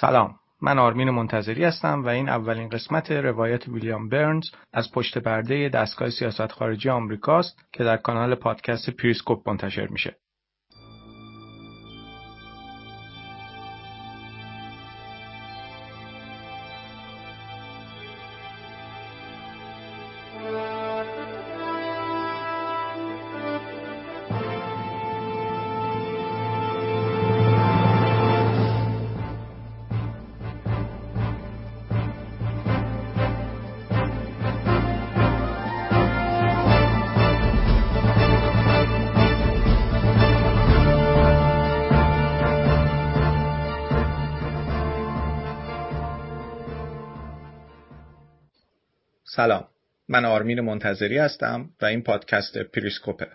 سلام من آرمین منتظری هستم و این اولین قسمت روایت ویلیام برنز از پشت پرده دستگاه سیاست خارجی آمریکاست که در کانال پادکست پریسکوپ منتشر میشه. سلام. من آرمین منتظری هستم و این پادکست پریسکوپه.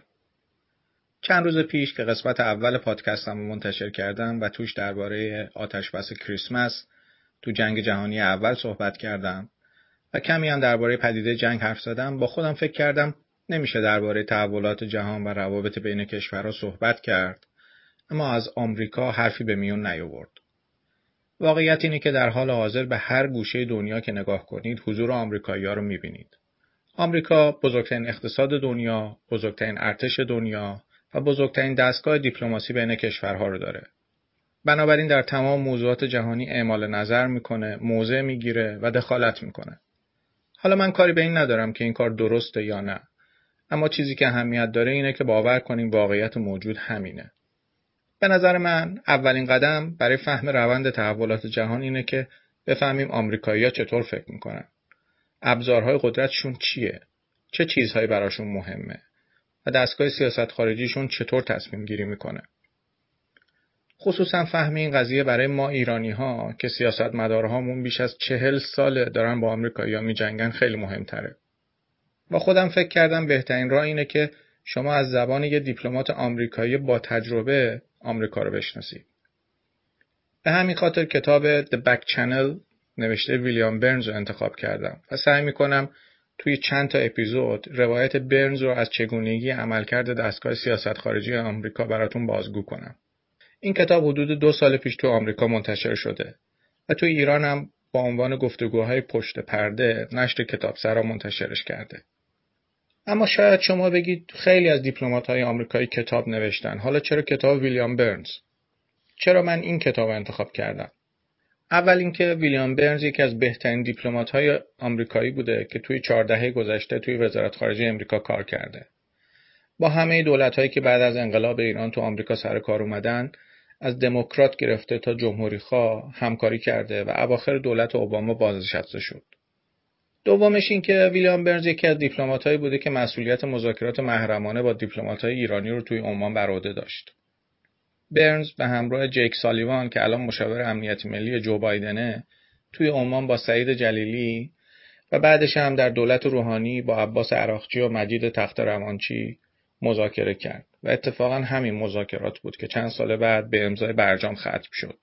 چند روز پیش که قسمت اول پادکستم رو منتشر کردم و توش درباره آتش بس کریسمس تو جنگ جهانی اول صحبت کردم و کمی هم درباره پدیده جنگ حرف زدم با خودم فکر کردم نمیشه درباره تحولات جهان و روابط بین کشورها صحبت کرد اما از آمریکا حرفی به میون نیاورد. واقعیت اینه که در حال حاضر به هر گوشه دنیا که نگاه کنید حضور آمریکایی‌ها رو می‌بینید. آمریکا بزرگترین اقتصاد دنیا، بزرگترین ارتش دنیا و بزرگترین دستگاه دیپلماسی بین کشورها رو داره. بنابراین در تمام موضوعات جهانی اعمال نظر می‌کنه، موضع می‌گیره و دخالت می‌کنه. حالا من کاری به این ندارم که این کار درسته یا نه. اما چیزی که اهمیت داره اینه که باور کنیم واقعیت موجود همینه. به نظر من اولین قدم برای فهم روند تحولات جهان اینه که بفهمیم آمریکایی‌ها چطور فکر می‌کنن. ابزارهای قدرتشون چیه؟ چه چیزهایی براشون مهمه؟ و دستگاه سیاست خارجیشون چطور تصمیم گیری می‌کنه؟ خصوصا فهم این قضیه برای ما ایرانی ها که سیاست مدارهامون بیش از چهل ساله دارن با آمریکایی‌ها میجنگن خیلی مهمتره. و خودم فکر کردم بهترین راه اینه که شما از زبان یه دیپلمات آمریکایی با تجربه آمریکا رو بشناسید. به همین خاطر کتاب The Back Channel نوشته ویلیام برنز رو انتخاب کردم و سعی می‌کنم توی چند تا اپیزود روایت برنز رو از چگونگی عملکرد دستگاه سیاست خارجی آمریکا براتون بازگو کنم. این کتاب حدود دو سال پیش تو آمریکا منتشر شده و توی ایران هم با عنوان گفتگوهای پشت پرده نشر کتاب سرا منتشرش کرده. اما شاید شما بگید خیلی از دیپلمات های آمریکایی کتاب نوشتن. حالا چرا کتاب ویلیام برنز؟ چرا من این کتاب انتخاب کردم؟ اول اینکه ویلیام برنز یکی از بهترین دیپلمات های آمریکایی بوده که توی چهار دهه گذشته توی وزارت خارجه امریکا کار کرده. با همه دولت هایی که بعد از انقلاب ایران تو آمریکا سر کار اومدن از دموکرات گرفته تا جمهوری خواه همکاری کرده و اواخر دولت اوباما بازنشسته شد. دومش این که ویلیام برنز یکی از دیپلمات‌هایی بوده که مسئولیت مذاکرات محرمانه با دیپلمات‌های ایرانی رو توی عمان بر عهده داشت. برنز به همراه جیک سالیوان که الان مشاور امنیت ملی جو بایدنه توی عمان با سعید جلیلی و بعدش هم در دولت روحانی با عباس عراقچی و مجید تخت روانچی مذاکره کرد و اتفاقا همین مذاکرات بود که چند سال بعد به امضای برجام ختم شد.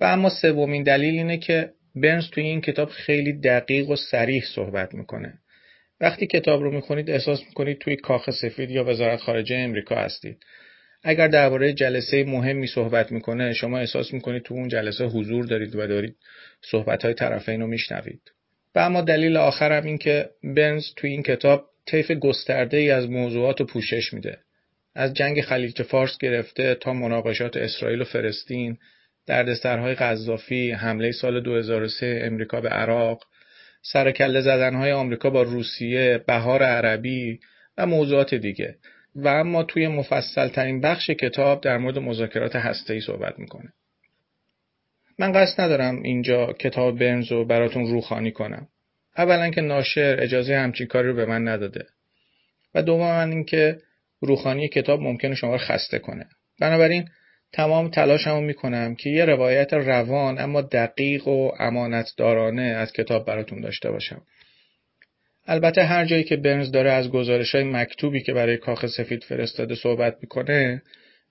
و اما سومین دلیل اینه که برنز توی این کتاب خیلی دقیق و سریح صحبت می‌کنه. وقتی کتاب رو می‌خونید احساس می‌کنید توی کاخ سفید یا وزارت خارجه امریکا هستید. اگر درباره جلسه مهمی صحبت می‌کنه شما احساس می‌کنید تو اون جلسه حضور دارید و دارید صحبت های طرفین رو میشنوید. و اما دلیل آخرم این که برنز توی این کتاب طیف گسترده ای از موضوعات رو پوشش میده. از جنگ خلیج فارس گرفته تا مناقشات اسرائیل و فلسطین دردسرهای قذافی، حمله سال 2003 امریکا به عراق، سرکله زدنهای آمریکا با روسیه، بهار عربی و موضوعات دیگه و اما توی مفصل ترین بخش کتاب در مورد مذاکرات هسته‌ای صحبت می‌کنه. من قصد ندارم اینجا کتاب برنز رو براتون روخانی کنم. اولا که ناشر اجازه همچین کاری رو به من نداده و دوما اینکه روخانی کتاب ممکنه شما رو خسته کنه. بنابراین تمام تلاشمو می‌کنم که یه روایت روان اما دقیق و امانتدارانه از کتاب براتون داشته باشم. البته هر جایی که برنز داره از گزارش های مکتوبی که برای کاخ سفید فرستاده صحبت می‌کنه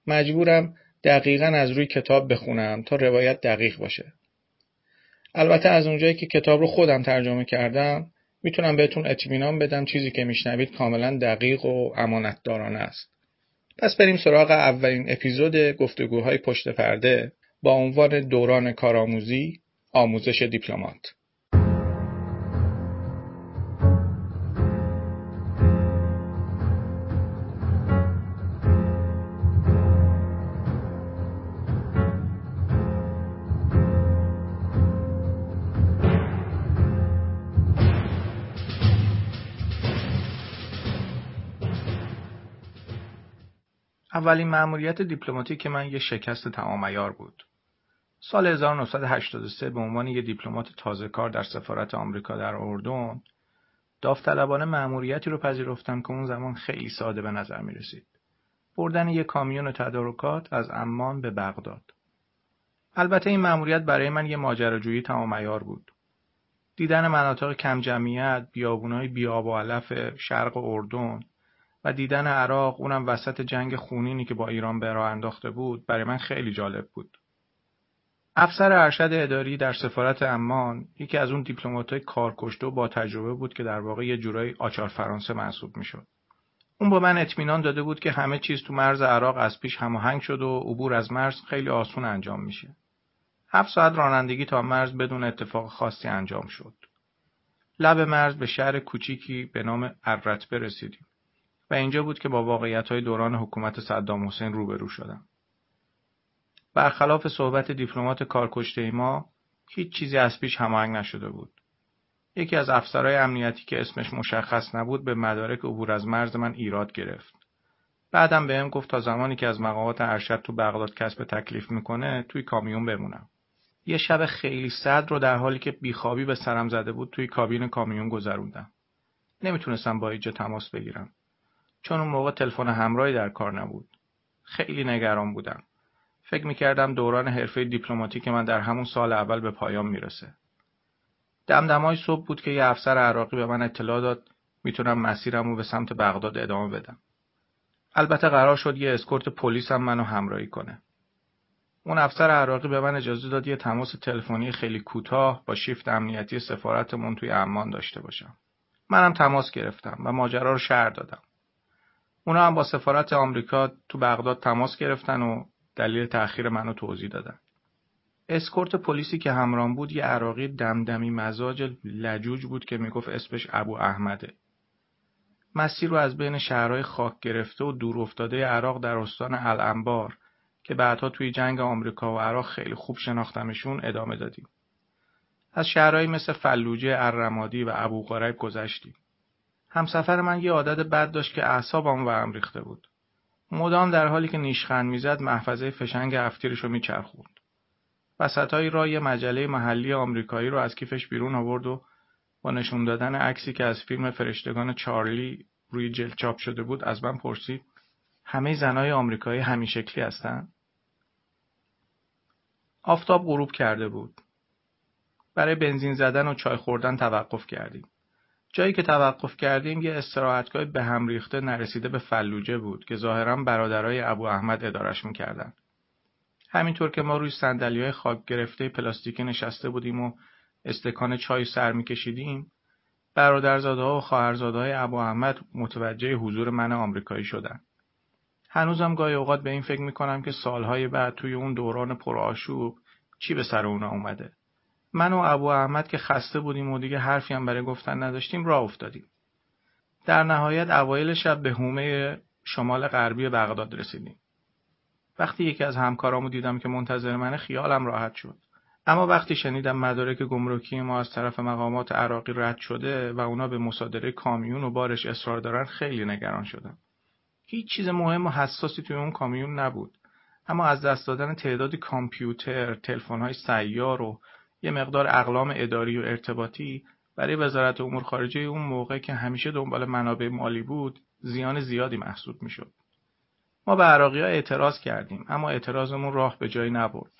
مجبورم دقیقا از روی کتاب بخونم تا روایت دقیق باشه. البته از اونجایی که کتاب رو خودم ترجمه کردم می‌تونم بهتون اطمینان بدم چیزی که میشنوید کاملا دقیق و امانتدارانه است. پس بریم سراغ اولین اپیزود گفتگوهای پشت پرده با عنوان دوران کارآموزی آموزش دیپلمات. اولین مأموریت دیپلماتیک من یه شکست تمام عیار بود. سال 1983 به عنوان یه دیپلمات تازه کار در سفارت آمریکا در اردن داوطلبانه مأموریتی رو پذیرفتم که اون زمان خیلی ساده به نظر می رسید. بردن یک کامیون تدارکات از امان به بغداد. البته این مأموریت برای من یه ماجراجویی تمام عیار بود. دیدن مناطق کم جمعیت، بیابونای بیاب و علف شرق اردن و دیدن عراق اونم وسط جنگ خونینی که با ایران به راه انداخته بود برای من خیلی جالب بود. افسر ارشد اداری در سفارت امان یکی از اون دیپلمات‌های کارکشته و با تجربه بود که در واقع یه جورایی آچار فرانسه محسوب می‌شد. اون با من اطمینان داده بود که همه چیز تو مرز عراق از پیش هماهنگ شد و عبور از مرز خیلی آسون انجام میشه. هفت ساعت رانندگی تا مرز بدون اتفاق خاصی انجام شد. لب مرز به شهر کوچیکی به نام ارتبه رسیدیم. و اینجا بود که با واقعیت های دوران حکومت صدام حسین روبرو شدم. برخلاف صحبت دیپلمات کارکشته ما هیچ چیزی از پیش هماهنگ نشده بود. یکی از افسرهای امنیتی که اسمش مشخص نبود به مدارک عبور از مرز من ایراد گرفت. بعدم بهم گفت تا زمانی که از مقامات ارشد تو بغداد کسب تکلیف می‌کنه توی کامیون بمونم. یه شب خیلی سرد رو در حالی که بیخوابی به سرم زده بود توی کابین کامیون گذروندم. نمی‌تونستم با اینجا تماس بگیرم. چون اون موقع تلفن همراهی در کار نبود. خیلی نگران بودم. فکر می‌کردم دوران حرفه دیپلماتیک من در همون سال اول به پایان می‌رسه. دمدمای صبح بود که یه افسر عراقی به من اطلاع داد می‌تونم مسیرم رو به سمت بغداد ادامه بدم. البته قرار شد یه اسکورت پلیس هم منو همراهی کنه. اون افسر عراقی به من اجازه داد یه تماس تلفنی خیلی کوتاه با شیفت امنیتی سفارتمون توی امان داشته باشم. منم تماس گرفتم و ماجرا رو شهر دادم. اونا هم با سفارت آمریکا تو بغداد تماس گرفتن و دلیل تأخیر منو توضیح دادن. اسکورت پلیسی که همرام بود یه عراقی دمدمی مزاج لجوج بود که می‌گفت اسمش ابو احمده. مسیر رو از بین شهرهای خاک گرفته و دور افتاده عراق در استان الانبار که بعدها توی جنگ آمریکا و عراق خیلی خوب شناختمشون ادامه دادیم. از شهرهایی مثل فلوجه، الرمادی و ابو غریب گذشتیم. همسفر من یه عادت بد داشت که اعصابم ورم ریخته بود. مدام در حالی که نیشخند می‌زد محفظه فشنگ افتیرش رو میچرخوند. وسطهایی را یه مجله محلی آمریکایی رو از کیفش بیرون آورد و با نشون دادن عکسی که از فیلم فرشتگان چارلی روی جلد چاپ شده بود از من پرسید همه زنای آمریکایی همین شکلی هستن؟ آفتاب غروب کرده بود. برای بنزین زدن و چای خوردن توقف کردیم. جایی که توقف کردیم یه استراحتگاه به هم ریخته نرسیده به فلوجه بود که ظاهرا برادرای ابو احمد ادارش می‌کردن. همینطور که ما روی سندلی های خاک گرفته پلاستیکی نشسته بودیم و استکان چای سر میکشیدیم برادرزاده ها و خواهرزاده های ابو احمد متوجه حضور من آمریکایی شدن. هنوزم گاهی اوقات به این فکر می‌کنم که سالهای بعد توی اون دوران پرآشوب چی به سر اونا اومده. من و ابو احمد که خسته بودیم و دیگه حرفی هم برای گفتن نداشتیم راه افتادیم. در نهایت اوایل شب به هومه شمال غربی بغداد رسیدیم. وقتی یکی از همکارامو دیدم که منتظر منه خیالم راحت شد. اما وقتی شنیدم مدارک گمرکی ما از طرف مقامات عراقی رد شده و اونا به مصادره کامیون و بارش اصرار دارن خیلی نگران شدم. هیچ چیز مهم و حساسی توی اون کامیون نبود. اما از دست دادن تعدادی کامپیوتر، تلفن‌های سیار و یه مقدار اقلام اداری و ارتباطی برای وزارت امور خارجه اون موقع که همیشه دنبال منابع مالی بود زیان زیادی محسوب می‌شد. ما به عراقی ها اعتراض کردیم اما اعتراضمون راه به جایی نبرد.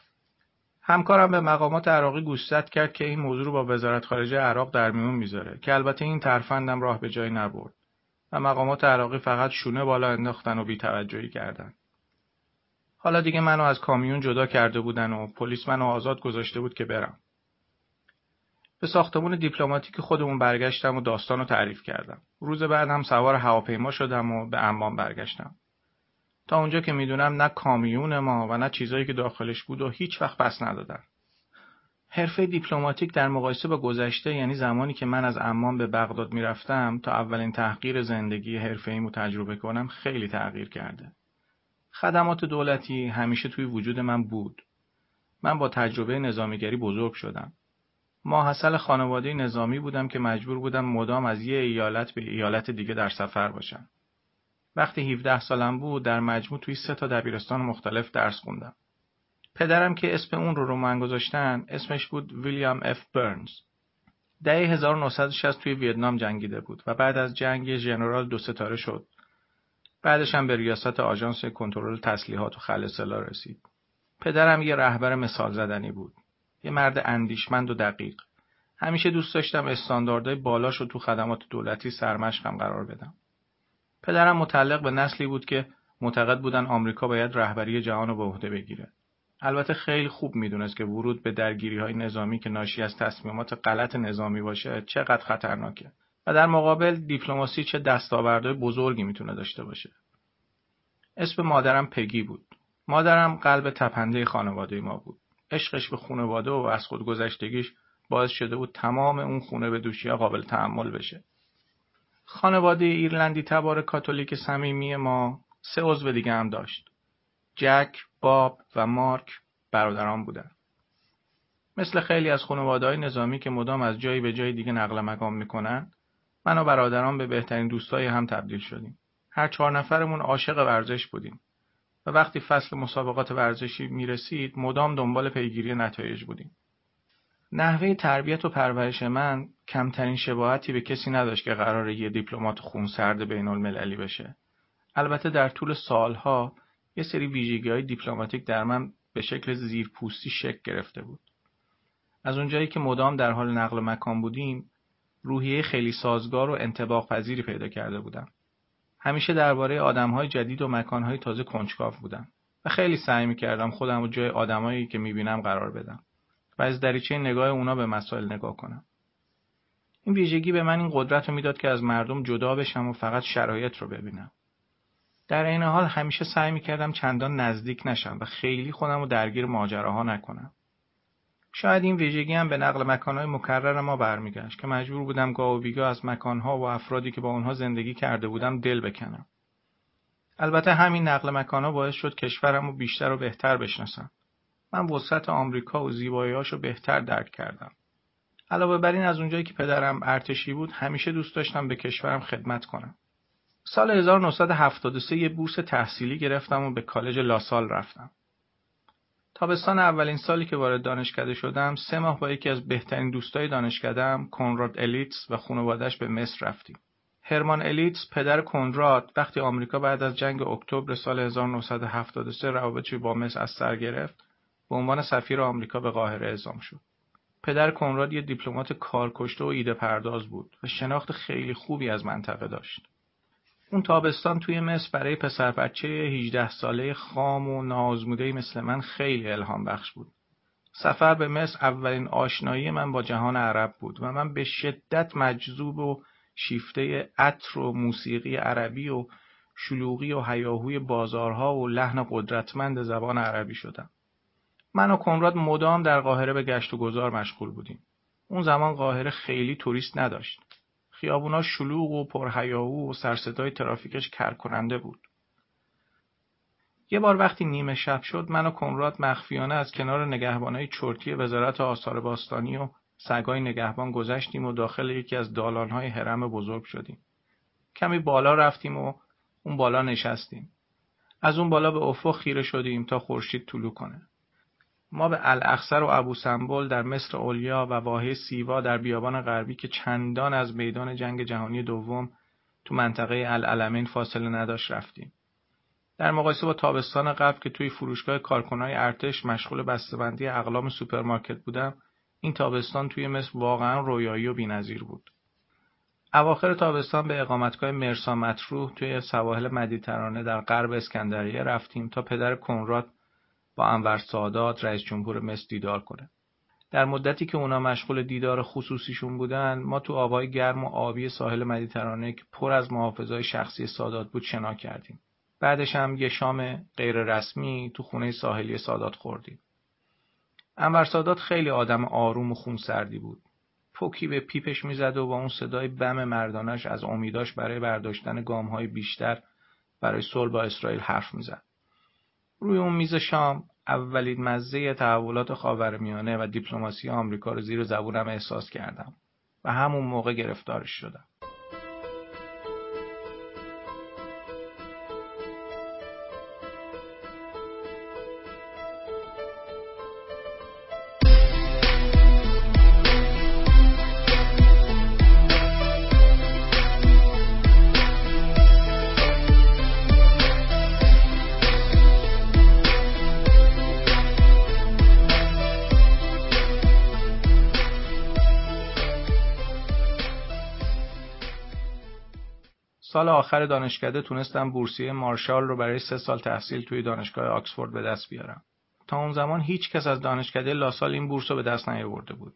همکارم به مقامات عراقی گوشزد کرد که این موضوع رو با وزارت خارجه عراق در میون می‌ذاره که البته این ترفندم راه به جایی نبرد و مقامات عراقی فقط شونه بالا انداختن و بیتوجهی کردند. حالا دیگه منو از کامیون جدا کرده بودن و پلیس منو آزاد گذاشته بود که برم. به ساختمون دیپلماتیک خودمون برگشتم و داستان رو تعریف کردم. روز بعد هم سوار هواپیما شدم و به امان برگشتم. تا اونجا که می‌دونم نه کامیون ما و نه چیزایی که داخلش بود و هیچ وقت بس ندادن. حرفه دیپلماتیک در مقایسه با گذشته یعنی زمانی که من از عمان به بغداد می‌رفتم تا اولین تحقیر زندگی حرفه تجربه کنم خیلی تغییر کرده. خدمات دولتی همیشه توی وجود من بود. من با تجربه نظامیگری بزرگ شدم. ماحصل خانواده نظامی بودم که مجبور بودم مدام از یه ایالت به ایالت دیگه در سفر باشم. وقتی 17 سالم بود در مجموع توی سه تا دبیرستان مختلف درس خوندم. پدرم که اسم اون رو رو من گذاشتن اسمش بود ویلیام اف برنز. دهه 1960 توی ویتنام جنگیده بود و بعد از جنگ ژنرال دو ستاره شد. بعدش هم به ریاست آژانس کنترل تسلیحات و خل رسید. پدرم یه رهبر مثال زدنی بود. یه مرد اندیشمند و دقیق. همیشه دوست داشتم استانداردهای بالاش رو تو خدمات دولتی سرمشقم قرار بدم. پدرم متعلق به نسلی بود که معتقد بودن آمریکا باید رهبری جهان رو به عهده بگیره. البته خیلی خوب می‌دونست که ورود به درگیری های نظامی که ناشی از تصمیمات غلط نظامی باشه چقدر خطرناکه و در مقابل دیپلماسی چه دستاوردهای بزرگی می‌تونه داشته باشه. اسم مادرم پگی بود. مادرم قلب تپنده خانواده ما بود. عشقش به خانواده و از خود گذشتگیش باعث شده بود تمام اون خونه به دوشی قابل تحمل بشه. خانواده ایرلندی تبار کاتولیک صمیمی ما سه عضو دیگه هم داشت. جک، باب و مارک برادران بودن. مثل خیلی از خانواده های نظامی که مدام از جایی به جای دیگه نقل مکان می‌کنن، من و برادران به بهترین دوستای هم تبدیل شدیم. هر چهار نفرمون عاشق ورزش بودیم. و وقتی فصل مسابقات ورزشی می‌رسید مدام دنبال پیگیری نتایج بودیم. نحوه تربیت و پرورش من کمترین شباهتی به کسی نداشت که قرار یه دیپلمات خونسرد بین المللی بشه. البته در طول سالها یه سری ویژگی های دیپلماتیک در من به شکل زیرپوستی شکل گرفته بود. از اونجایی که مدام در حال نقل مکان بودیم، روحیه خیلی سازگار و انتباق پذیری پیدا کرده بودم. همیشه درباره آدمهای جدید و مکانهای تازه کنجکاو بودم و خیلی سعی می‌کردم خودم و جای آدمایی که می‌بینم قرار بدم و از دریچه نگاه اونا به مسائل نگاه کنم. این ویژگی به من این قدرت رو می‌داد که از مردم جدا بشم و فقط شرایط رو ببینم. در این حال همیشه سعی می‌کردم چندان نزدیک نشم و خیلی خودم رو درگیر ماجراها نکنم. شاید این ویژگی هم به نقل مکانهای مکرر ما برمیگشت که مجبور بودم گاه و بیگاه از مکانها و افرادی که با آنها زندگی کرده بودم دل بکنم. البته همین نقل مکانها باعث شد کشورم رو بیشتر و بهتر بشناسم. من وسط آمریکا و زیباییهاش رو بهتر درک کردم. علاوه بر این از اونجایی که پدرم ارتشی بود همیشه دوست داشتم به کشورم خدمت کنم. سال 1973 یه بورس تحصیلی گرفتم و به کالج لاسال رفتم. تابستان اولین سالی که وارد دانشکده شدم سه ماه با یکی از بهترین دوستای دانشکدهام کنراد الیتس و خانوادش به مصر رفتیم. هرمان الیتس پدر کنراد وقتی آمریکا بعد از جنگ اکتبر سال 1973 روابطش با مصر از سر گرفت به عنوان سفیر آمریکا به قاهره اعزام شد. پدر کنراد یه دیپلمات کارکشته و ایده پرداز بود و شناخت خیلی خوبی از منطقه داشت. اون تابستان توی مصر برای پسر بچه 18 ساله خام و نازموده مثل من خیلی الهام بخش بود. سفر به مصر اولین آشنایی من با جهان عرب بود و من به شدت مجذوب و شیفته عطر و موسیقی عربی و شلوغی و هیاهوی بازارها و لحن قدرتمند زبان عربی شدم. من و کنراد مدام در قاهره به گشت و گذار مشغول بودیم. اون زمان قاهره خیلی توریست نداشت. خیابونا شلوغ و پرهیاهو و سرصدای ترافیکش کرکننده بود. یه بار وقتی نیمه شب شد من و کنراد مخفیانه از کنار نگهبانای چرتی وزارت آثار باستانی و سگای نگهبان گذشتیم و داخل یکی از دالانهای حرم بزرگ شدیم. کمی بالا رفتیم و اون بالا نشستیم. از اون بالا به افق خیره شدیم تا خورشید طلوع کنه. ما به الاخصر و ابو سمبل در مصر اولیا و واحه سیوا در بیابان غربی که چندان از میدان جنگ جهانی دوم تو منطقه العلمین فاصله نداشت رفتیم. در مقایسه با تابستان قبل که توی فروشگاه کارکنای ارتش مشغول بسته‌بندی اقلام سوپرمارکت بودم، این تابستان توی مصر واقعا رویایی و بینظیر بود. اواخر تابستان به اقامتگاه مرسا مطروح توی سواحل مدیترانه در غرب اسکندریه رفتیم تا پدر کنراد با انور سادات رئیس جمهور مصر دیدار کنه. در مدتی که اونا مشغول دیدار خصوصیشون بودن ما تو آبهای گرم و آبی ساحل مدیترانه که پر از محافظای شخصی سادات بود شنا کردیم. بعدش هم یه شام غیر رسمی تو خونه ساحلی سادات خوردیم. انور سادات خیلی آدم آروم و خونسردی بود. پوکی به پیپش می‌زد و با اون صدای بم مردانش از امیداش برای برداشتن گامهای بیشتر برای صلح با اسرائیل حرف می‌زد. روی اون میز شام اولین مزه تحولات خاورمیانه و دیپلماسی آمریکا رو زیر زبونم احساس کردم و همون موقع گرفتارش شدم. سال آخر دانشکده تونستم بورسیه مارشال رو برای سه سال تحصیل توی دانشگاه آکسفورد به دست بیارم. تا اون زمان هیچ کس از دانشکده لاسال این بورس رو به دست نیاورده بود.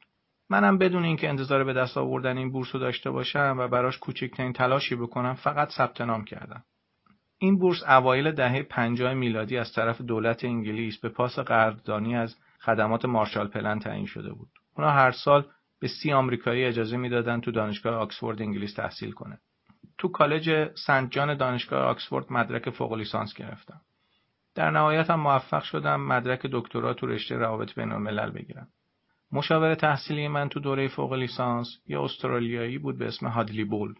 منم بدون اینکه انتظار به دست آوردن این بورس رو داشته باشم و براش کوچکترین تلاشی بکنم فقط ثبت نام کردم. این بورس اوایل دهه 50 میلادی از طرف دولت انگلیس به پاس قدردانی از خدمات مارشال پلن تعیین شده بود. اونا هر سال به سی آمریکایی اجازه می‌دادن تو دانشگاه آکسفورد انگلیس تحصیل کنه. تو کالج سنت جان دانشگاه آکسفورد مدرک فوق لیسانس گرفتم. در نهایت هم موفق شدم مدرک دکترا تو رشته روابط بین الملل بگیرم. مشاور تحصیلی من تو دوره فوق لیسانس یه استرالیایی بود به اسم هادلی بول.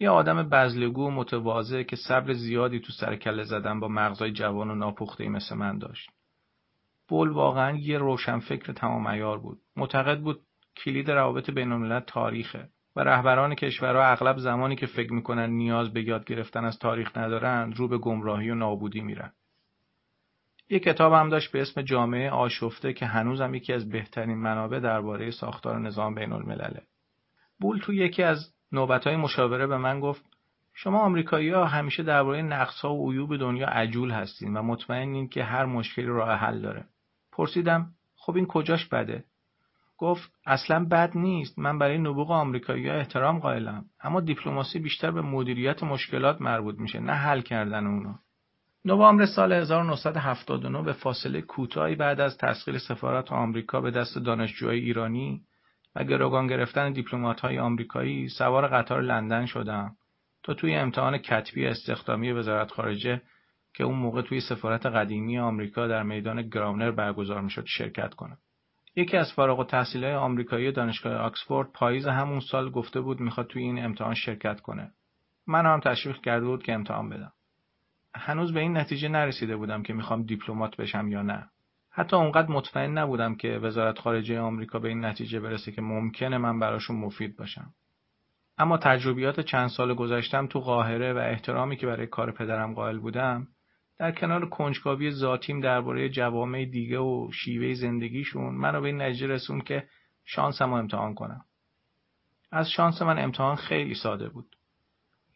یه آدم بزلگو و متواضع که صبر زیادی تو سر کله زدن با مغزای جوان و ناپخته مثل من داشت. بول واقعا یه روشنفکر تمام عیار بود. معتقد بود کلید روابط بین الملل تاریخه و رهبران کشورها اغلب زمانی که فکر می‌کنن نیاز به یاد گرفتن از تاریخ ندارن رو به گمراهی و نابودی میرن. یه کتاب هم داشت به اسم جامعه آشفته که هنوزم یکی از بهترین منابع درباره ساختار نظام بین الملله. بول تو یکی از نوبتهای مشاوره به من گفت شما آمریکایی ها همیشه درباره نقص ها و عیوب دنیا عجول هستین و مطمئنین که هر مشکلی راه حل داره. پرسیدم خب این کجاش بده؟ گفت اصلا بد نیست. من برای نبوغ آمریکایی احترام قائلم. اما دیپلماسی بیشتر به مدیریت مشکلات مربوط میشه نه حل کردن اونا. نوامبر سال 1979 به فاصله کوتاهی بعد از تسخیر سفارت آمریکا به دست دانشجوهای ایرانی و گروگان گرفتن های آمریکایی سوار قطار لندن شدم تا توی امتحان کتبی استخدامی وزارت خارجه که اون موقع توی سفارت قدیمی آمریکا در میدان گراونر برگزار می‌شد شرکت کنم. یکی از فارغ های آمریکایی دانشگاه آکسفورد پاییز همون سال گفته بود می‌خواد توی این امتحان شرکت کنه. من هم تشویق کرده بود که امتحان بدم. هنوز به این نتیجه نرسیده بودم که می‌خوام دیپلمات بشم یا نه. حتی اونقدر مطمئن نبودم که وزارت خارجه آمریکا به این نتیجه برسه که ممکنه من براشون مفید باشم. اما تجربیات چند سال گذشتم تو قاهره و احترامی که برای کار پدرم قائل بودم در کنار کنجکاوی ذاتیم درباره جوامع دیگه و شیوه زندگیشون منو به این نتیجه رسون که شانسمو امتحان کنم. از شانس من امتحان خیلی ساده بود.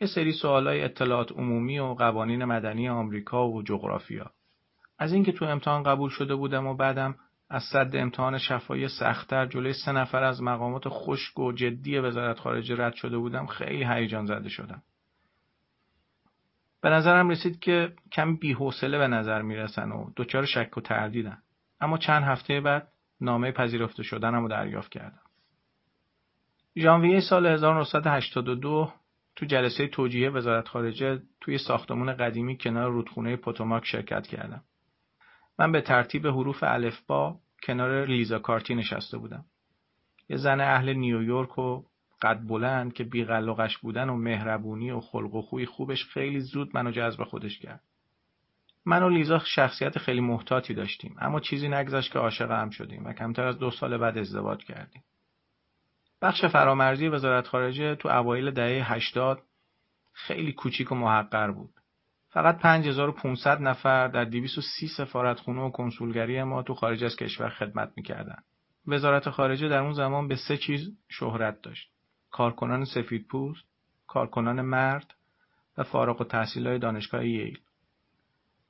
یه سری سوالای اطلاعات عمومی و قوانین مدنی آمریکا و جغرافیا. از اینکه تو امتحان قبول شده بودم و بعدم از صد امتحان شفایی سختتر جلوی سه نفر از مقامات خشک و جدی وزارت خارجه رد شده بودم خیلی هیجان زده شدم. به نظرم رسید که کمی بیحوصله به نظر می‌رسن و دچار شک و تردیدن اما چند هفته بعد نامه پذیرفته شدنم رو دریافت کردم ژانویه سال 1982 تو جلسه توجیه وزارت خارجه توی ساختمون قدیمی کنار رودخونه پوتوماک شرکت کردم. من به ترتیب حروف الفبا کنار لیزا کارتی نشسته بودم. یه زن اهل نیویورک و قد بلند که بیقلقش بودن و مهربونی و خلق و خوی خوبش خیلی زود منو جذب خودش کرد. من و لیزا شخصیت خیلی محتاطی داشتیم اما چیزی نگذشت که عاشق هم شدیم و کمتر از دو سال بعد ازدواج کردیم. بخش فرامرزی وزارت خارجه تو اوایل دهه 80 خیلی کوچیک و محقر بود. فقط 5500 نفر در 230 سفارتخونه و کنسولگری ما تو خارج از کشور خدمت می‌کردن. وزارت خارجه در اون زمان به سه چیز شهرت داشت. کارکنان سفید پوست، کارکنان مرد و فارغ و تحصیل های دانشگاه ییل.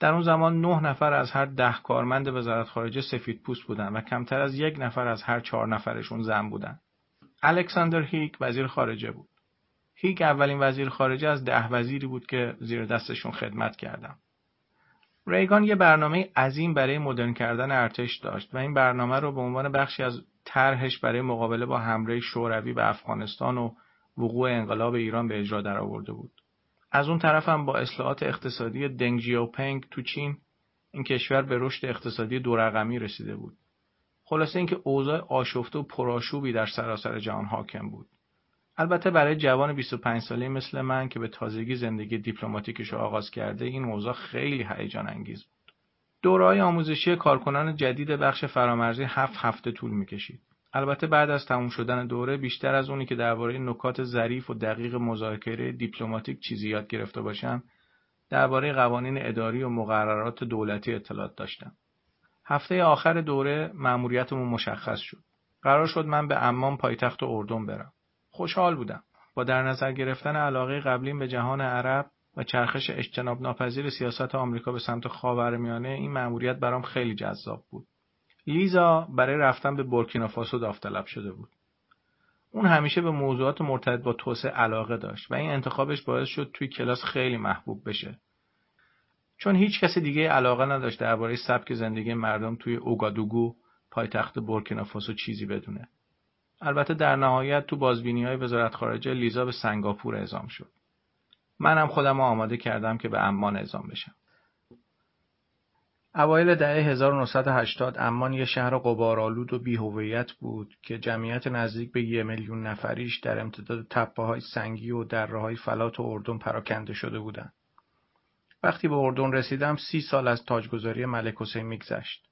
در اون زمان نه نفر از هر ده کارمند وزارت خارجه سفید پوست بودن و کمتر از یک نفر از هر چهار نفرشون زن بودن. الکساندر هیک وزیر خارجه بود. هیک اولین وزیر خارجه از ده وزیری بود که زیر دستشون خدمت کردم. ریگان یه برنامه عظیم برای مدرن کردن ارتش داشت و این برنامه رو به عنوان بخشی از طرحش برای مقابله با حمله شوروی به افغانستان و وقوع انقلاب ایران به اجرا درآورده بود. از اون طرف هم با اصلاحات اقتصادی دنگ جیوپنگ تو چین این کشور به رشد اقتصادی دو رقمی رسیده بود. خلاصه اینکه اوضاع آشفته و پرآشوبی در سراسر جهان حاکم بود. البته برای جوان 25 ساله مثل من که به تازگی زندگی دیپلماتیکش آغاز کرده این اوضاع خیلی هیجان انگیز بود. دورهای آموزشی کارکنان جدید بخش فرامرزی هفت هفته طول می‌کشید. البته بعد از تموم شدن دوره بیشتر از اونی که درباره نکات ظریف و دقیق مذاکره دیپلماتیک چیزی یاد گرفته باشم درباره قوانین اداری و مقررات دولتی اطلاعات داشتم. هفته آخر دوره مأموریتمون مشخص شد. قرار شد من به عمان پایتخت اردن برم. خوشحال بودم. با در نظر گرفتن علاقه قبلیم به جهان عرب و چرخش اجتناب ناپذیر سیاست آمریکا به سمت خاورمیانه این مأموریت برام خیلی جذاب بود. لیزا برای رفتن به بورکینافاسو داوطلب شده بود. اون همیشه به موضوعات مرتبط با توسعه علاقه داشت و این انتخابش باعث شد توی کلاس خیلی محبوب بشه. چون هیچ کسی دیگه علاقه نداشت درباره سبک زندگی مردم توی اوگادوگو پایتخت بورکینافاسو چیزی بدونه. البته در نهایت تو بازبینی های وزارت خارجه لیزا به سنگاپور اعزام شد. منم خودم آماده کردم که به امان اعزام بشم. اوایل دهه 1980 امان یه شهر قبارآلود و بیهویت بود که جمعیت نزدیک به یه میلیون نفریش در امتداد تپه های سنگی و دره های فلات و اردن پراکنده شده بودند. وقتی به اردن رسیدم سی سال از تاجگذاری ملک حسین میگذشت.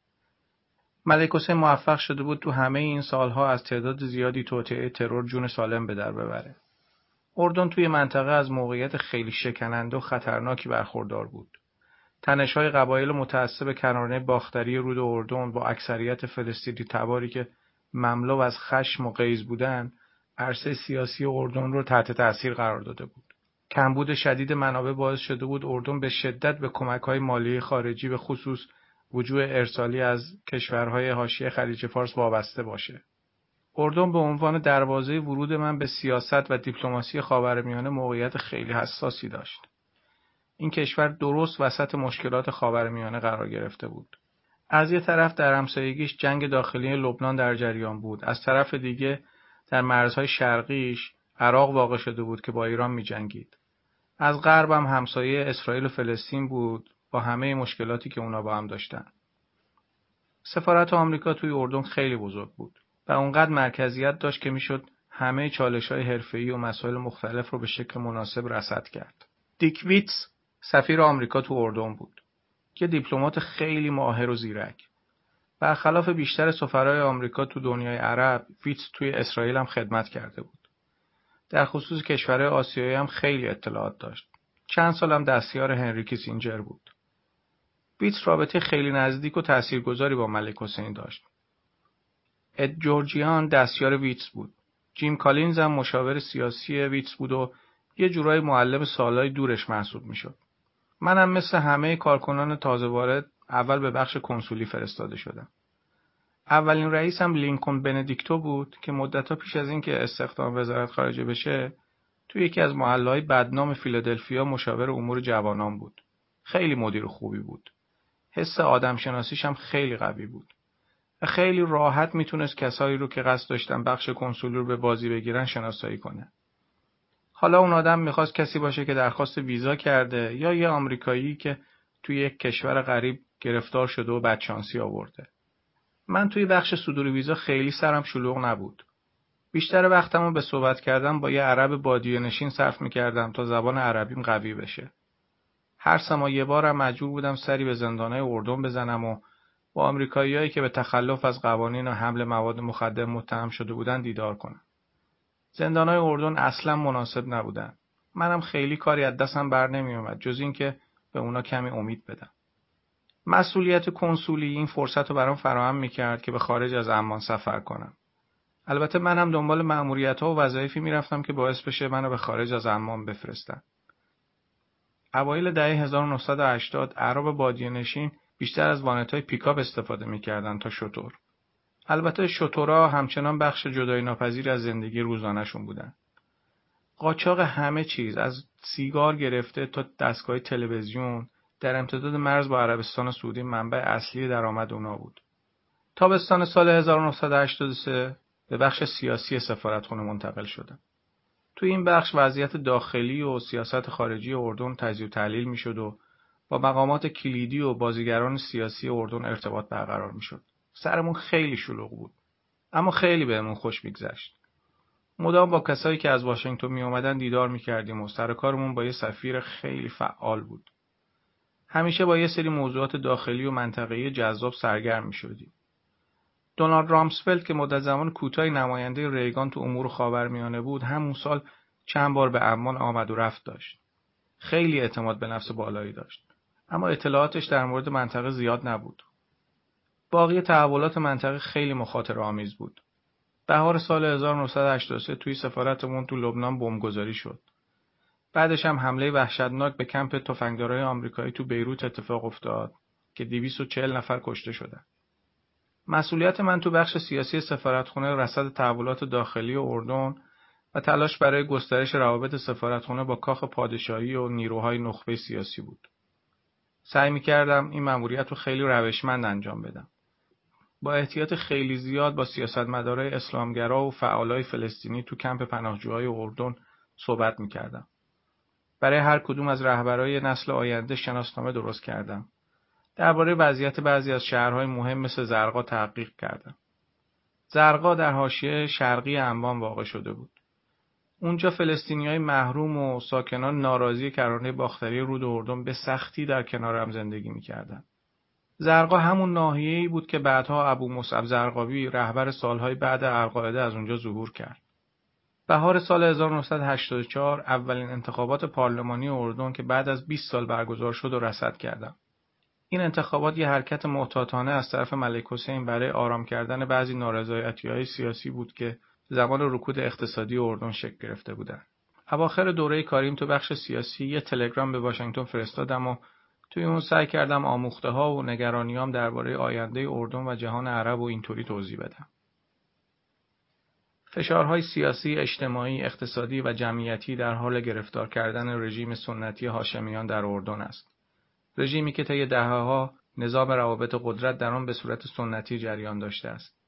ملک حسین موفق شده بود تو همه این سالها از تعداد زیادی توطعه ترور جون سالم به در ببره. اردن توی منطقه از موقعیت خیلی شکننده و خطرناکی برخوردار بود. تنش‌های قبایل متعصب کنارنه باختری رود اردن با اکثریت فلسطینی تباری که مملو از خشم و غیظ بودند عرصه سیاسی اردن رو تحت تأثیر قرار داده بود کمبود شدید منابع باعث شده بود اردن به شدت به کمک‌های مالی خارجی به خصوص وجوه ارسالی از کشورهای حاشیه خلیج فارس وابسته باشه اردن به عنوان دروازه ورود من به سیاست و دیپلماسی خاورمیانه موقعیت خیلی حساسی داشت این کشور درست وسط مشکلات خاورمیانه قرار گرفته بود. از یه طرف در همسایگیش جنگ داخلی لبنان در جریان بود. از طرف دیگه در مرزهای شرقیش عراق واقع شده بود که با ایران می جنگید. از غرب هم همسایه اسرائیل و فلسطین بود با همه مشکلاتی که اونا با هم داشتن. سفارت آمریکا توی اردن خیلی بزرگ بود و اونقدر مرکزیت داشت که می‌شد همه چالش های حرفه‌ای و مسائل مختلف رو به شکل مناسب رصد کرد. دیکویتس سفیر آمریکا تو اردن بود. یه دیپلمات خیلی ماهر و زیرک. برخلاف بیشتر سفرهای آمریکا تو دنیای عرب، ویتس توی اسرائیل هم خدمت کرده بود. در خصوص کشورهای آسیایی هم خیلی اطلاعات داشت. چند سالم دستیار هنری کیسینجر بود. ویتس رابطه خیلی نزدیک و تاثیرگذاری با ملک حسین داشت. اد جورجیان دستیار ویتس بود. جیم کالینز هم مشاور سیاسی ویتس بود و یه جورای معلم سالهای دورش محسوب می‌شد. منم مثل همه کارکنان تازه وارد اول به بخش کنسولی فرستاده شدم. اولین رئیسم لینکن بندیکتو بود که مدتها پیش از اینکه استخدام وزارت خارجه بشه تو یکی از محلهای بدنام فیلادلفیا مشاور امور جوانان بود. خیلی مدیر خوبی بود. حس آدم شناسیش هم خیلی قوی بود. خیلی راحت می‌تونست کسایی رو که قصد داشتن بخش کنسولی رو به بازی بگیرن شناسایی کنه. حالا اون آدم می‌خواست کسی باشه که درخواست ویزا کرده یا یه آمریکایی که توی یک کشور غریب گرفتار شده و بدشانسی آورده. من توی بخش صدور ویزا خیلی سرم شلوغ نبود. بیشتر وقتمو به صحبت کردم با یه عرب بادیه نشین صرف می‌کردم تا زبان عربیم قوی بشه. هر سما یه بارم مجبور بودم سری به زندانه اردن بزنم و با آمریکاییایی که به تخلف از قوانین و حمل مواد مخدر متهم شده بودن دیدار کنم. زندانهای اردن اصلا مناسب نبودن. منم خیلی کاری از دستم بر نمی اومد جز اینکه به اونا کمی امید بدم. مسئولیت کنسولی این فرصت رو برام فراهم می‌کرد که به خارج از امان سفر کنم. البته من هم دنبال معمولیت ها و وظایفی می‌رفتم که باعث بشه منو به خارج از امان بفرستن. اوایل دهه 1980 عرب بادیه نشین بیشتر از وانت های پیکاپ استفاده می‌کردن تا شطور. البته شطورا همچنان بخش جدای ناپذیر از زندگی روزانهشون بودن. قاچاق همه چیز از سیگار گرفته تا دستگاه تلویزیون، در امتداد مرز با عربستان سعودی منبع اصلی درآمد اونا بود. تابستان سال 1983 به بخش سیاسی سفارتخونه منتقل شدم. تو این بخش وضعیت داخلی و سیاست خارجی اردن تجزیه و تحلیل می‌شد و با مقامات کلیدی و بازیگران سیاسی اردن ارتباط برقرار می‌شد. سرمون خیلی شلوغ بود. اما خیلی بهمون خوش میگذشت. مدام با کسایی که از واشنگتن می اومدن دیدار می کردیم و سر کارمون با یه سفیر خیلی فعال بود. همیشه با یه سری موضوعات داخلی و منطقه‌ای جذاب سرگرم می شدیم. دونالد رامسفلد که مدت زمان کوتاهی نماینده ریگان تو امور خاورمیانه بود همون سال چند بار به عمان آمد و رفت داشت. خیلی اعتماد به نفس بالایی داشت. اما اطلاعاتش در مورد منطقه زیاد نبود. باقی تحولات منطقه خیلی مخاطر آمیز بود. بهار سال 1983 توی سفارتمون تو لبنان بمبگذاری شد. بعدش هم حمله وحشتناک به کمپ تفنگدارای آمریکایی تو بیروت اتفاق افتاد که 240 نفر کشته شدند. مسئولیت من تو بخش سیاسی سفارتخونه رصد تحولات داخلی اردن و تلاش برای گسترش روابط سفارتخونه با کاخ پادشاهی و نیروهای نخبه سیاسی بود. سعی می کردم این مأموریت رو خیلی روشمند انجام بدم. با احتیاط خیلی زیاد با سیاستمدارای اسلامگرا و فعالای فلسطینی تو کمپ پناهجوهای اردن صحبت می کردم. برای هر کدوم از رهبرای نسل آینده شناسنامه درست کردم. درباره وضعیت بعضی از شهرهای مهم مثل زرقا تحقیق کردم. زرقا در حاشیه شرقی انبان واقع شده بود. اونجا فلسطینی های محروم و ساکنان ناراضی کرانه باختری رود اردن به سختی در کنار هم زندگی می‌کردند. زرقا همون ناحیه‌ای بود که بعدها ابو مصعب زرقاوی رهبر سالهای بعد القاعده از اونجا ظهور کرد. بهار سال 1984 اولین انتخابات پارلمانی اردن که بعد از 20 سال برگزار شد و رصد کردم. این انتخابات یه حرکت محتاطانه از طرف ملک حسین برای آرام کردن بعضی های سیاسی بود که زمان رکود اقتصادی اردن شکل گرفته بودند. اواخر دوره کاریم تو بخش سیاسی یه تلگرام به واشنگتن فرستادم و توی اون سعی کردم آموخته ها و نگرانیام درباره آینده اردن و جهان عرب و اینطوری توضیح بدم. فشارهای سیاسی، اجتماعی، اقتصادی و جمعیتی در حال گرفتار کردن رژیم سنتی هاشمیان در اردن است. رژیمی که طی دههها نظام روابط قدرت در آن به صورت سنتی جریان داشته است.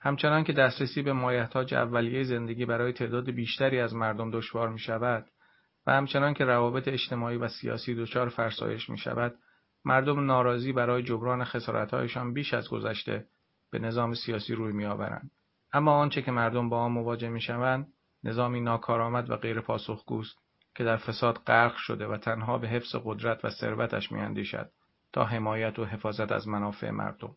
همچنان که دسترسی به مایحتاج اولیه زندگی برای تعداد بیشتری از مردم دشوار می شود و همچنان که روابط اجتماعی و سیاسی دچار فرسایش می شود، مردم ناراضی برای جبران خسارتهایشان بیش از گذشته به نظام سیاسی روی می آورند. اما آنچه که مردم با آن مواجه می شوند، نظامی ناکارآمد و غیر پاسخگوست که در فساد غرق شده و تنها به حفظ قدرت و ثروتش میاندیشد تا حمایت و حفاظت از منافع مردم.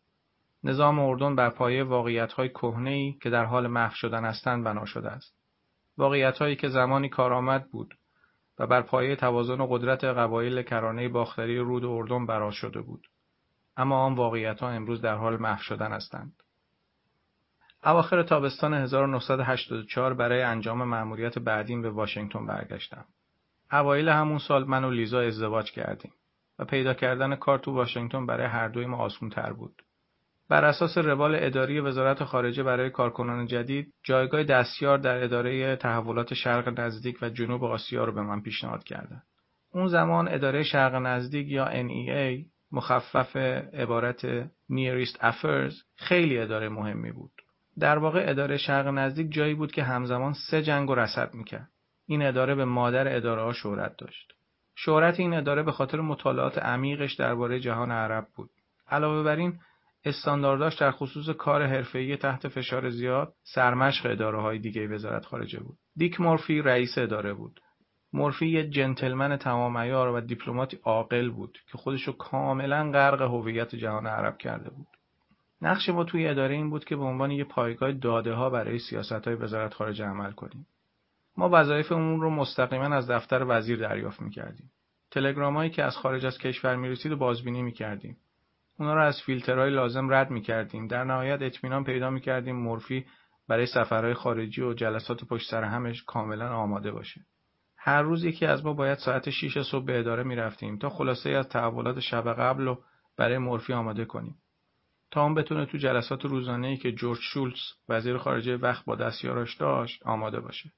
نظام اردن بر پایه واقعیت‌های کهنه‌ای که در حال محو شدن هستند بنا شده است. واقعیت‌هایی که زمانی کارآمد بود و بر پایه توازن و قدرت قبایل کرانه باختری رود اردن برا شده بود. اما آن واقعیت‌ها امروز در حال محو شدن هستند. اواخر تابستان 1984 برای انجام مأموریت بعدیم به واشنگتن برگشتم. اوایل همون سال من و لیزا ازدواج کردیم و پیدا کردن کار تو واشنگتن برای هر دوی ما آسون تر بود. بر اساس روال اداری وزارت خارجه برای کارکنان جدید جایگاه دستیار در اداره تحولات شرق نزدیک و جنوب آسیا رو به من پیشنهاد کردند. اون زمان اداره شرق نزدیک یا NEA مخفف عبارت Nearest Affairs خیلی اداره مهمی بود. در واقع اداره شرق نزدیک جایی بود که همزمان سه جنگ و رسد می‌کرد. این اداره به مادر اداره ها شهرت داشت. شهرت این اداره به خاطر مطالعات عمیقش درباره جهان عرب بود. علاوه بر این استاندارداش در خصوص کار حرفه‌ای تحت فشار زیاد سرمشق اداره های دیگه وزارت خارجه بود. دیک مورفی رئیس اداره بود. مورفی یه جنتلمن تمام عیار و دیپلماتی عاقل بود که خودشو کاملا غرق هویت جهان عرب کرده بود. نقش ما توی اداره این بود که به عنوان یه پایگاه داده ها برای سیاست های وزارت خارجه عمل کنیم. ما وظایفمون رو مستقیما از دفتر وزیر دریافت می‌کردیم. تلگرامایی که از خارج از کشور می‌رسید و بازبینی می‌کردیم. اونا رو از فیلترهای لازم رد می‌کردیم. در نهایت اطمینان پیدا می‌کردیم مورفی برای سفرهای خارجی و جلسات پشت سر همش کاملا آماده باشه. هر روز یکی از ما باید ساعت 6 صبح به اداره می‌رفتیم تا خلاصه از تحولات شب قبل رو برای مورفی آماده کنیم. تا اون بتونه تو جلسات روزانه ای که جورج شولتز وزیر خارجه وقت با دستیاراش داشت آماده باشه.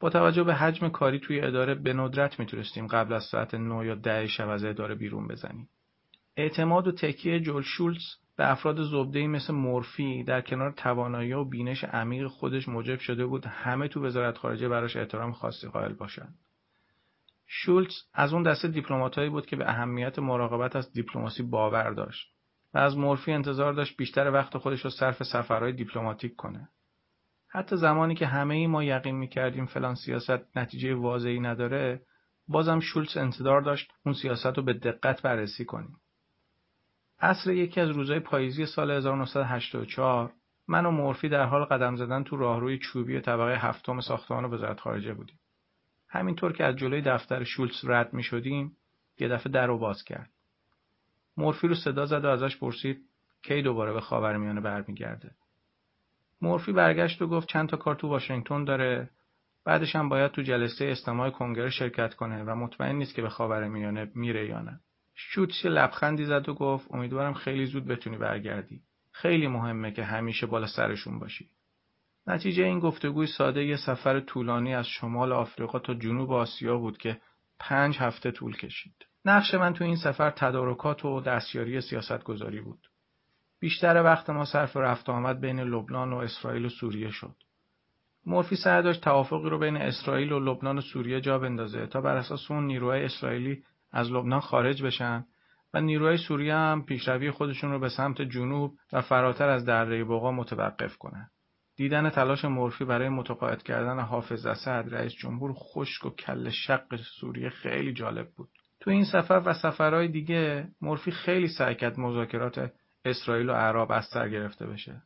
با توجه به حجم کاری توی اداره به ندرت می‌تونستیم قبل از ساعت 9 یا 10 شب از اداره بیرون بزنیم. اعتماد و تکیه جول شولز به افراد زبده‌ای مثل مورفی در کنار توانایی و بینش عمیق خودش موجب شده بود همه تو وزارت خارجه براش احترام خاصی قائل باشند. شولز از اون دسته دیپلماتایی بود که به اهمیت مراقبت از دیپلماسی باور داشت و از مورفی انتظار داشت بیشتر وقت خودش رو صرف سفرهای دیپلماتیک کنه. حتی زمانی که همه ای ما یقین می‌کردیم فلان سیاست نتیجه واضحی نداره بازم شولز انتظار داشت اون سیاست رو به دقت بررسی کنیم. عصر یکی از روزهای پاییزی سال 1984 من و مورفی در حال قدم زدن تو راهروی چوبی طبقه هفتم ساختمان وزارت خارجه بودیم. همینطور که از جلوی دفتر شولز رد می شدیم یه دفعه در رو باز کرد. مورفی رو صدا زد و ازش پرسید کی دوباره به خاورمیانه برمیگرده. مورفی برگشت و گفت چند تا کار تو واشنگتن داره بعدش هم باید تو جلسه استماع کنگره شرکت کنه و مطمئن نیست که به خاورمیانه میره یا نه. شوتش لبخندی زد و گفت امیدوارم خیلی زود بتونی برگردی. خیلی مهمه که همیشه بالا سرشون باشی. نتیجه این گفتگوی ساده یه سفر طولانی از شمال آفریقا تا جنوب آسیا بود که پنج هفته طول کشید. نقش من تو این سفر تدارکات و دستیاری سیاست گذاری بود. بیشتر وقت ما صرف رفت آمد بین لبنان و اسرائیل و سوریه شد. مورفی سعی داشت توافقی رو بین اسرائیل و لبنان و سوریه جا بندازه تا بر اساس اون نیروهای اسرائیلی از لبنان خارج بشن و نیروهای سوریه هم پیشروی خودشون رو به سمت جنوب و فراتر از دره بوقا متوقف کنند. دیدن تلاش مورفی برای متقاعد کردن حافظ اسد رئیس جمهور خشک و کل شق سوریه خیلی جالب بود. تو این سفر و سفرهای دیگه مورفی خیلی سعی کرد مذاکرات اسرائیل و عرب از سر گرفته بشه.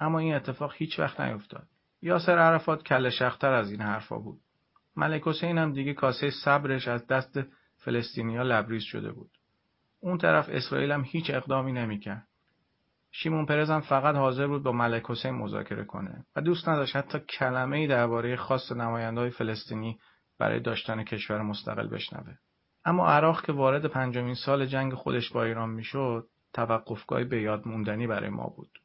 اما این اتفاق هیچ وقت نیفتاد. یاسر عرفات کل شختر از این حرفا بود. ملک حسین هم دیگه کاسه صبرش از دست فلسطینیا لبریز شده بود. اون طرف اسرائیل هم هیچ اقدامی نمی‌کرد. شیمون پرز هم فقط حاضر بود با ملک حسین مذاکره کنه و دوست نداشت حتی کلمه ای درباره خاص نمایندهای فلسطینی برای داشتن کشور مستقل بشنوه. اما عراق که وارد پنجمین سال جنگ خودش با ایران می‌شد توقفگاهی به یاد موندنی برای ما بود.